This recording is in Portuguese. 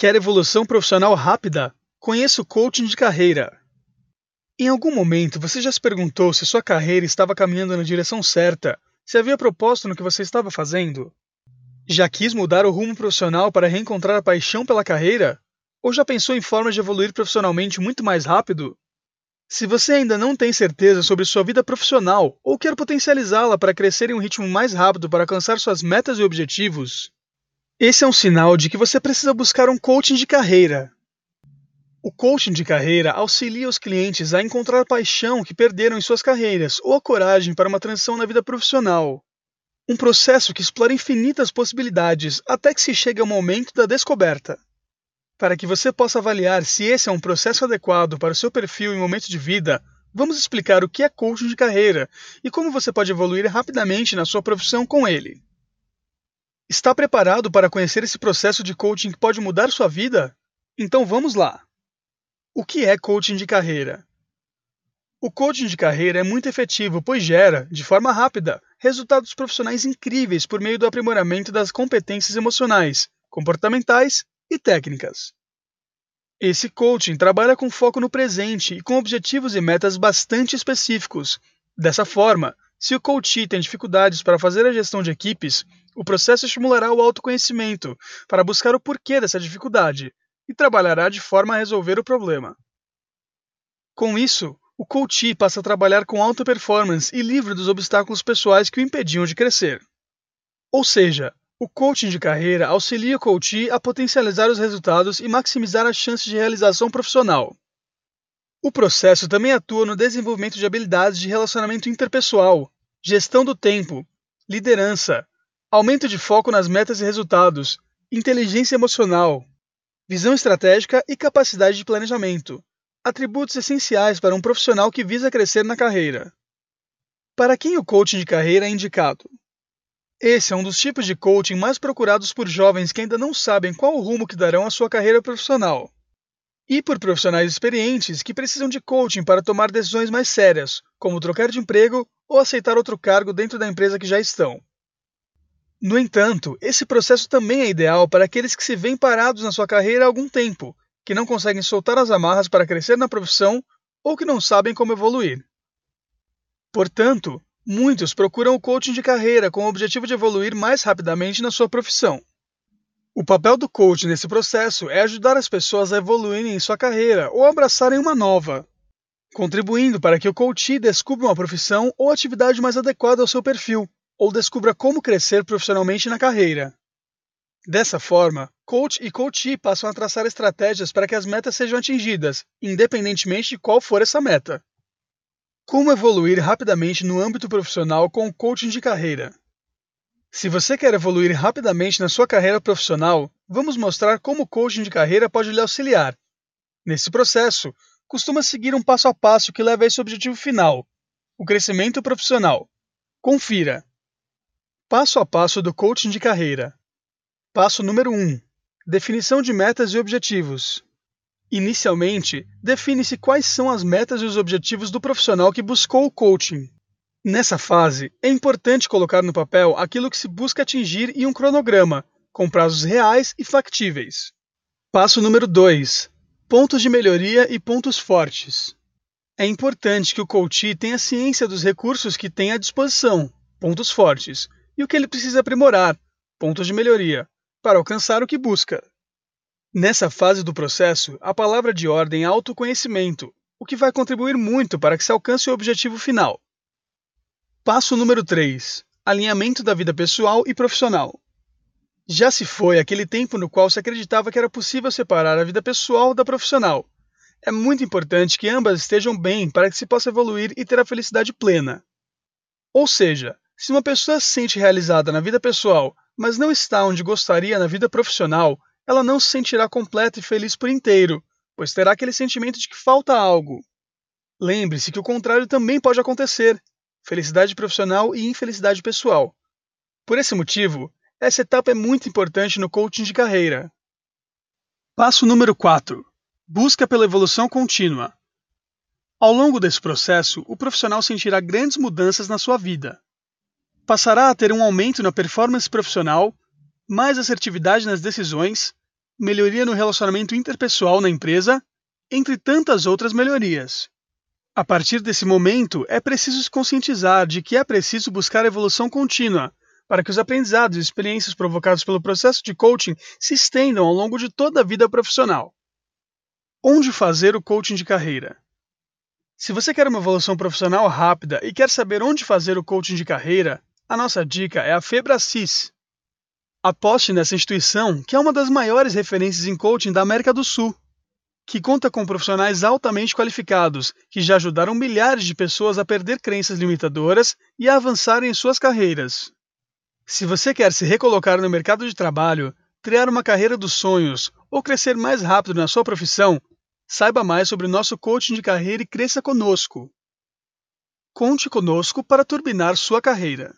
Quer evolução profissional rápida? Conheça o coaching de carreira. Em algum momento você já se perguntou se sua carreira estava caminhando na direção certa, se havia propósito no que você estava fazendo? Já quis mudar o rumo profissional para reencontrar a paixão pela carreira? Ou já pensou em formas de evoluir profissionalmente muito mais rápido? Se você ainda não tem certeza sobre sua vida profissional ou quer potencializá-la para crescer em um ritmo mais rápido para alcançar suas metas e objetivos, esse é um sinal de que você precisa buscar um coaching de carreira. O coaching de carreira auxilia os clientes a encontrar a paixão que perderam em suas carreiras ou a coragem para uma transição na vida profissional. Um processo que explora infinitas possibilidades até que se chegue ao momento da descoberta. Para que você possa avaliar se esse é um processo adequado para o seu perfil e momento de vida, vamos explicar o que é coaching de carreira e como você pode evoluir rapidamente na sua profissão com ele. Está preparado para conhecer esse processo de coaching que pode mudar sua vida? Então vamos lá! O que é coaching de carreira? O coaching de carreira é muito efetivo, pois gera, de forma rápida, resultados profissionais incríveis por meio do aprimoramento das competências emocionais, comportamentais e técnicas. Esse coaching trabalha com foco no presente e com objetivos e metas bastante específicos. Dessa forma, se o coach tem dificuldades para fazer a gestão de equipes, o processo estimulará o autoconhecimento para buscar o porquê dessa dificuldade e trabalhará de forma a resolver o problema. Com isso, o coach passa a trabalhar com alta performance e livre dos obstáculos pessoais que o impediam de crescer. Ou seja, o coaching de carreira auxilia o coach a potencializar os resultados e maximizar as chances de realização profissional. O processo também atua no desenvolvimento de habilidades de relacionamento interpessoal, gestão do tempo, liderança, aumento de foco nas metas e resultados, inteligência emocional, visão estratégica e capacidade de planejamento, atributos essenciais para um profissional que visa crescer na carreira. Para quem o coaching de carreira é indicado? Esse é um dos tipos de coaching mais procurados por jovens que ainda não sabem qual o rumo que darão à sua carreira profissional e por profissionais experientes que precisam de coaching para tomar decisões mais sérias, como trocar de emprego ou aceitar outro cargo dentro da empresa que já estão. No entanto, esse processo também é ideal para aqueles que se veem parados na sua carreira há algum tempo, que não conseguem soltar as amarras para crescer na profissão ou que não sabem como evoluir. Portanto, muitos procuram o coaching de carreira com o objetivo de evoluir mais rapidamente na sua profissão. O papel do coach nesse processo é ajudar as pessoas a evoluírem em sua carreira ou abraçarem uma nova, contribuindo para que o coach descubra uma profissão ou atividade mais adequada ao seu perfil, ou descubra como crescer profissionalmente na carreira. Dessa forma, coach e coach passam a traçar estratégias para que as metas sejam atingidas, independentemente de qual for essa meta. Como evoluir rapidamente no âmbito profissional com o coaching de carreira? Se você quer evoluir rapidamente na sua carreira profissional, vamos mostrar como o coaching de carreira pode lhe auxiliar. Nesse processo, costuma seguir um passo a passo que leva a esse objetivo final, o crescimento profissional. Confira. Passo a passo do coaching de carreira. Passo número 1. Definição de metas e objetivos. Inicialmente, define-se quais são as metas e os objetivos do profissional que buscou o coaching. Nessa fase, é importante colocar no papel aquilo que se busca atingir e um cronograma, com prazos reais e factíveis. Passo número 2: Pontos de melhoria e pontos fortes. É importante que o coach tenha ciência dos recursos que tem à disposição, pontos fortes, e o que ele precisa aprimorar, pontos de melhoria, para alcançar o que busca. Nessa fase do processo, a palavra de ordem é autoconhecimento, o que vai contribuir muito para que se alcance o objetivo final. Passo número 3: Alinhamento da vida pessoal e profissional. Já se foi aquele tempo no qual se acreditava que era possível separar a vida pessoal da profissional. É muito importante que ambas estejam bem para que se possa evoluir e ter a felicidade plena. Ou seja, se uma pessoa se sente realizada na vida pessoal, mas não está onde gostaria na vida profissional, ela não se sentirá completa e feliz por inteiro, pois terá aquele sentimento de que falta algo. Lembre-se que o contrário também pode acontecer felicidade profissional e infelicidade pessoal. Por esse motivo, essa etapa é muito importante no coaching de carreira. Passo número 4: Busca pela evolução contínua. Ao longo desse processo, o profissional sentirá grandes mudanças na sua vida. Passará a ter um aumento na performance profissional, mais assertividade nas decisões, melhoria no relacionamento interpessoal na empresa, entre tantas outras melhorias. A partir desse momento, é preciso se conscientizar de que é preciso buscar evolução contínua para que os aprendizados e experiências provocados pelo processo de coaching se estendam ao longo de toda a vida profissional. Onde fazer o coaching de carreira? Se você quer uma evolução profissional rápida e quer saber onde fazer o coaching de carreira, a nossa dica é a Febracis. Aposte nessa instituição, que é uma das maiores referências em coaching da América do Sul, que conta com profissionais altamente qualificados que já ajudaram milhares de pessoas a perder crenças limitadoras e a avançarem em suas carreiras. Se você quer se recolocar no mercado de trabalho, criar uma carreira dos sonhos ou crescer mais rápido na sua profissão, saiba mais sobre o nosso coaching de carreira e cresça conosco. Conte conosco para turbinar sua carreira.